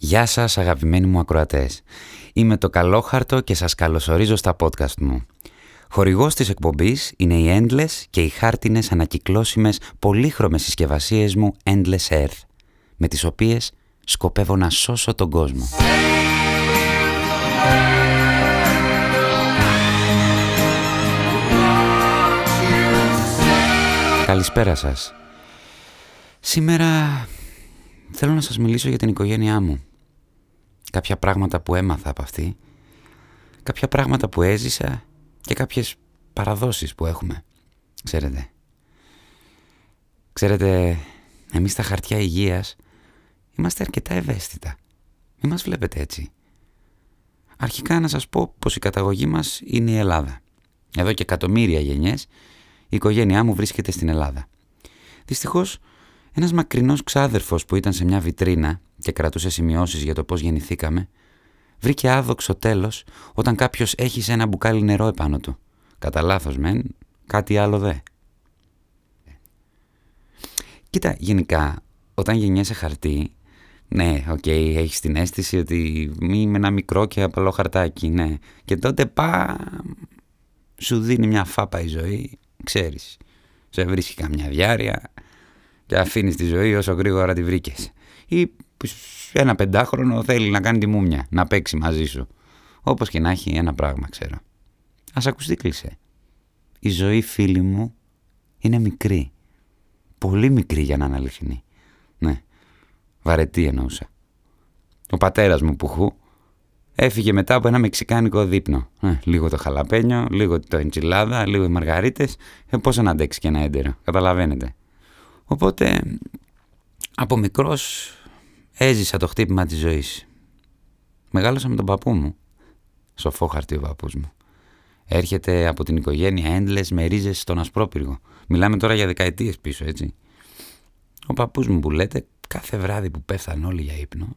Γεια σας αγαπημένοι μου ακροατές. Είμαι το Καλόχαρτο και σας καλωσορίζω στα podcast μου. Χορηγός της εκπομπής είναι οι Endless και οι χάρτινες ανακυκλώσιμες πολύχρωμες συσκευασίες μου Endless Earth, με τις οποίες σκοπεύω να σώσω τον κόσμο. Καλησπέρα σας. Σήμερα θέλω να σας μιλήσω για την οικογένειά μου. Κάποια πράγματα που έμαθα από αυτή, κάποια πράγματα που έζησα και κάποιες παραδόσεις που έχουμε. Ξέρετε. Ξέρετε, εμείς στα χαρτιά υγείας είμαστε αρκετά ευαίσθητα. Μην μας βλέπετε έτσι. Αρχικά να σας πω πως η καταγωγή μας είναι η Ελλάδα. Εδώ και εκατομμύρια γενιές η οικογένειά μου βρίσκεται στην Ελλάδα. Δυστυχώς, ένας μακρινός ξάδερφος που ήταν σε μια βιτρίνα και κρατούσε σημειώσεις για το πώς γεννηθήκαμε, βρήκε άδοξο τέλος όταν κάποιος έχυσε ένα μπουκάλι νερό επάνω του. Κατά λάθος μεν, κάτι άλλο δε. Κοίτα, γενικά, όταν γεννιέσαι χαρτί, ναι, OK, okay, έχεις την αίσθηση ότι είμαι ένα μικρό και απαλό χαρτάκι, ναι. Και τότε πά, σου δίνει μια φάπα η ζωή, ξέρεις. Σε βρίσκει καμιά διάρκεια και αφήνεις τη ζωή όσο γρήγορα τη βρήκες. Ή ένα πεντάχρονο θέλει να κάνει τη μούμια, να παίξει μαζί σου. Όπως και να έχει ένα πράγμα, ξέρω. Ας ακουστεί κλεισέ. Η ζωή, φίλη μου, είναι μικρή. Πολύ μικρή για να είναι αληθινή. Ναι, βαρετή εννοούσα. Ο πατέρας μου πουχού έφυγε μετά από ένα μεξικάνικο δείπνο. Ε, λίγο το χαλαπένιο, λίγο το εντσιλάδα, λίγο οι μαργαρίτες. Ε, πώς να αντέξει και ένα έντερο, καταλαβαίνετε. Οπότε, από μικρός έζησα το χτύπημα της ζωής. Μεγάλωσα με τον παππού μου. Σοφό χαρτί ο παππούς μου. Έρχεται από την οικογένεια έντλες με ρίζες στον Ασπρόπυργο. Μιλάμε τώρα για δεκαετίες πίσω, έτσι. Ο παππούς μου που λέτε, κάθε βράδυ που πέφταν όλοι για ύπνο,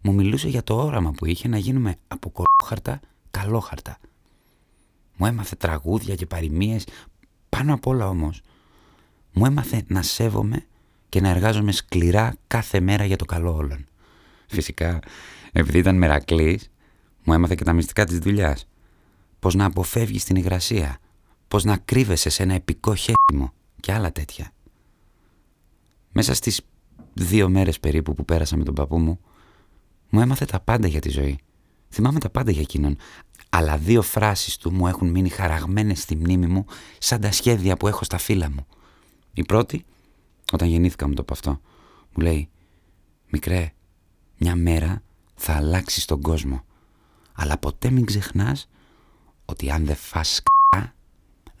μου μιλούσε για το όραμα που είχε να γίνουμε από κολόχαρτα καλόχαρτα. Μου έμαθε τραγούδια και παροιμίες, πάνω απ' όλα όμως, μου έμαθε να σέβομαι και να εργάζομαι σκληρά κάθε μέρα για το καλό όλων. Φυσικά, επειδή ήταν μερακλής, μου έμαθε και τα μυστικά της δουλειάς. Πώς να αποφεύγεις την υγρασία, πώς να κρύβεσαι σε ένα επικό χέριμο και άλλα τέτοια. Μέσα στις δύο μέρες περίπου που πέρασα με τον παππού μου, μου έμαθε τα πάντα για τη ζωή. Θυμάμαι τα πάντα για εκείνον, αλλά δύο φράσεις του μου έχουν μείνει χαραγμένες στη μνήμη μου σαν τα σχέδια που έχω στα φύλλα μου. Η πρώτη, όταν γεννήθηκα μου το από αυτό, μου λέει «Μικρέ, μια μέρα θα αλλάξεις τον κόσμο, αλλά ποτέ μην ξεχνάς ότι αν δεν φας σκά,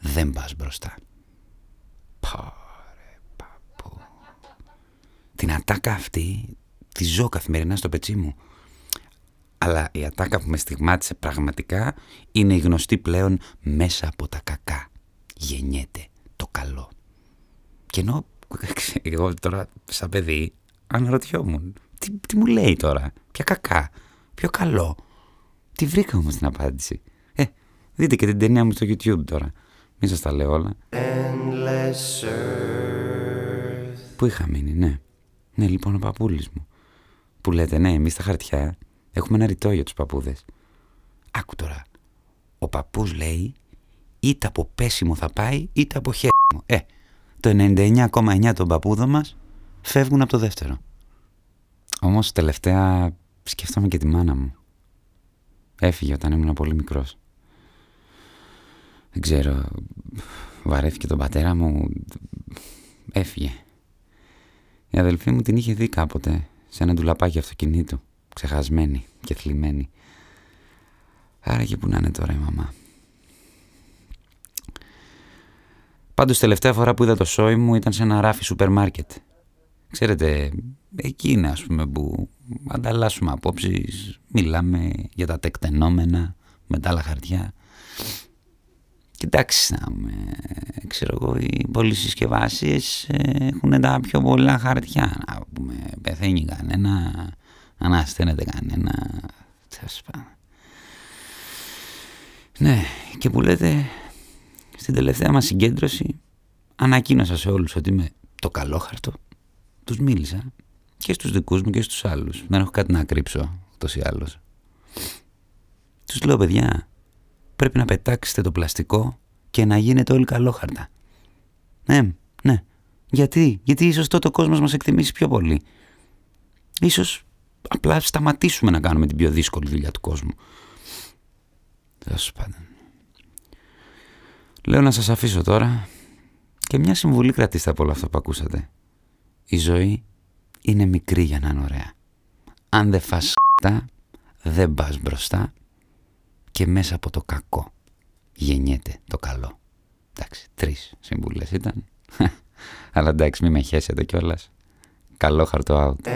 δεν πας μπροστά». Πάρε παππού. Την ατάκα αυτή τη ζω καθημερινά στο πετσί μου. Αλλά η ατάκα που με στιγμάτισε πραγματικά είναι η γνωστή πλέον μέσα από τα κακά. Γεννιέται το καλό. Και ενώ εγώ τώρα σαν παιδί αναρωτιόμουν τι, τι μου λέει τώρα, ποια κακά, ποιο καλό. Τι βρήκα όμως την απάντηση. Ε, δείτε και την ταινία μου στο YouTube τώρα. Μην σας τα λέω όλα. Πού είχα μείνει, ναι. Ναι, λοιπόν ο παππούλης μου. Που λέτε, ναι, εμείς στα χαρτιά έχουμε ένα ρητό για τους παππούδες. Άκου τώρα. Ο παππούς λέει είτε από πέσιμο θα πάει είτε από χέριμο. Ε, το 99,9 των παππούδων μας φεύγουν από το δεύτερο. Όμως τελευταία σκεφτόμαι και τη μάνα μου. Έφυγε όταν ήμουν πολύ μικρός. Δεν ξέρω, βαρέθηκε τον πατέρα μου, έφυγε. Η αδελφή μου την είχε δει κάποτε σε ένα ντουλαπάκι αυτοκινήτου, ξεχασμένη και θλιμμένη. Άρα και που να είναι τώρα η μαμά. Πάντως τελευταία φορά που είδα το σόι μου ήταν σε ένα ράφι σούπερ μάρκετ. Ξέρετε, εκεί είναι ας πούμε που ανταλλάσσουμε απόψεις, μιλάμε για τα τεκτενόμενα με τα άλλα χαρτιά. Κοιτάξτε, ξέρω εγώ, οι πολυσυσκευάσεις ε, έχουν τα πιο πολλά χαρτιά. Να πούμε, πεθαίνει κανένα, ανασταίνεται κανένα. Ναι, και που λέτε, στην τελευταία μας συγκέντρωση ανακοίνωσα σε όλους ότι είμαι το καλό χαρτό. Τους μίλησα Και στους δικούς μου και στους άλλους. Δεν έχω κάτι να κρύψω, ούτως ή άλλως. Τους λέω, παιδιά, πρέπει να πετάξετε το πλαστικό και να γίνετε όλοι καλόχαρτα. Ναι, ναι. Γιατί, γιατί ίσως τότε ο κόσμος μας εκτιμήσει πιο πολύ. Ίσως απλά σταματήσουμε να κάνουμε την πιο δύσκολη δουλειά του κόσμου. Τέλος πάντων. Λέω να σας αφήσω τώρα και μια συμβουλή κρατήστε από όλα αυτά που ακούσατε. Η ζωή είναι μικρή για να είναι ωραία. Αν δεν φας δεν πας μπροστά και μέσα από το κακό γεννιέται το καλό. Εντάξει, τρεις συμβουλές ήταν. Αλλά εντάξει, μην με χέσετε κιόλας. Καλό χαρτό out.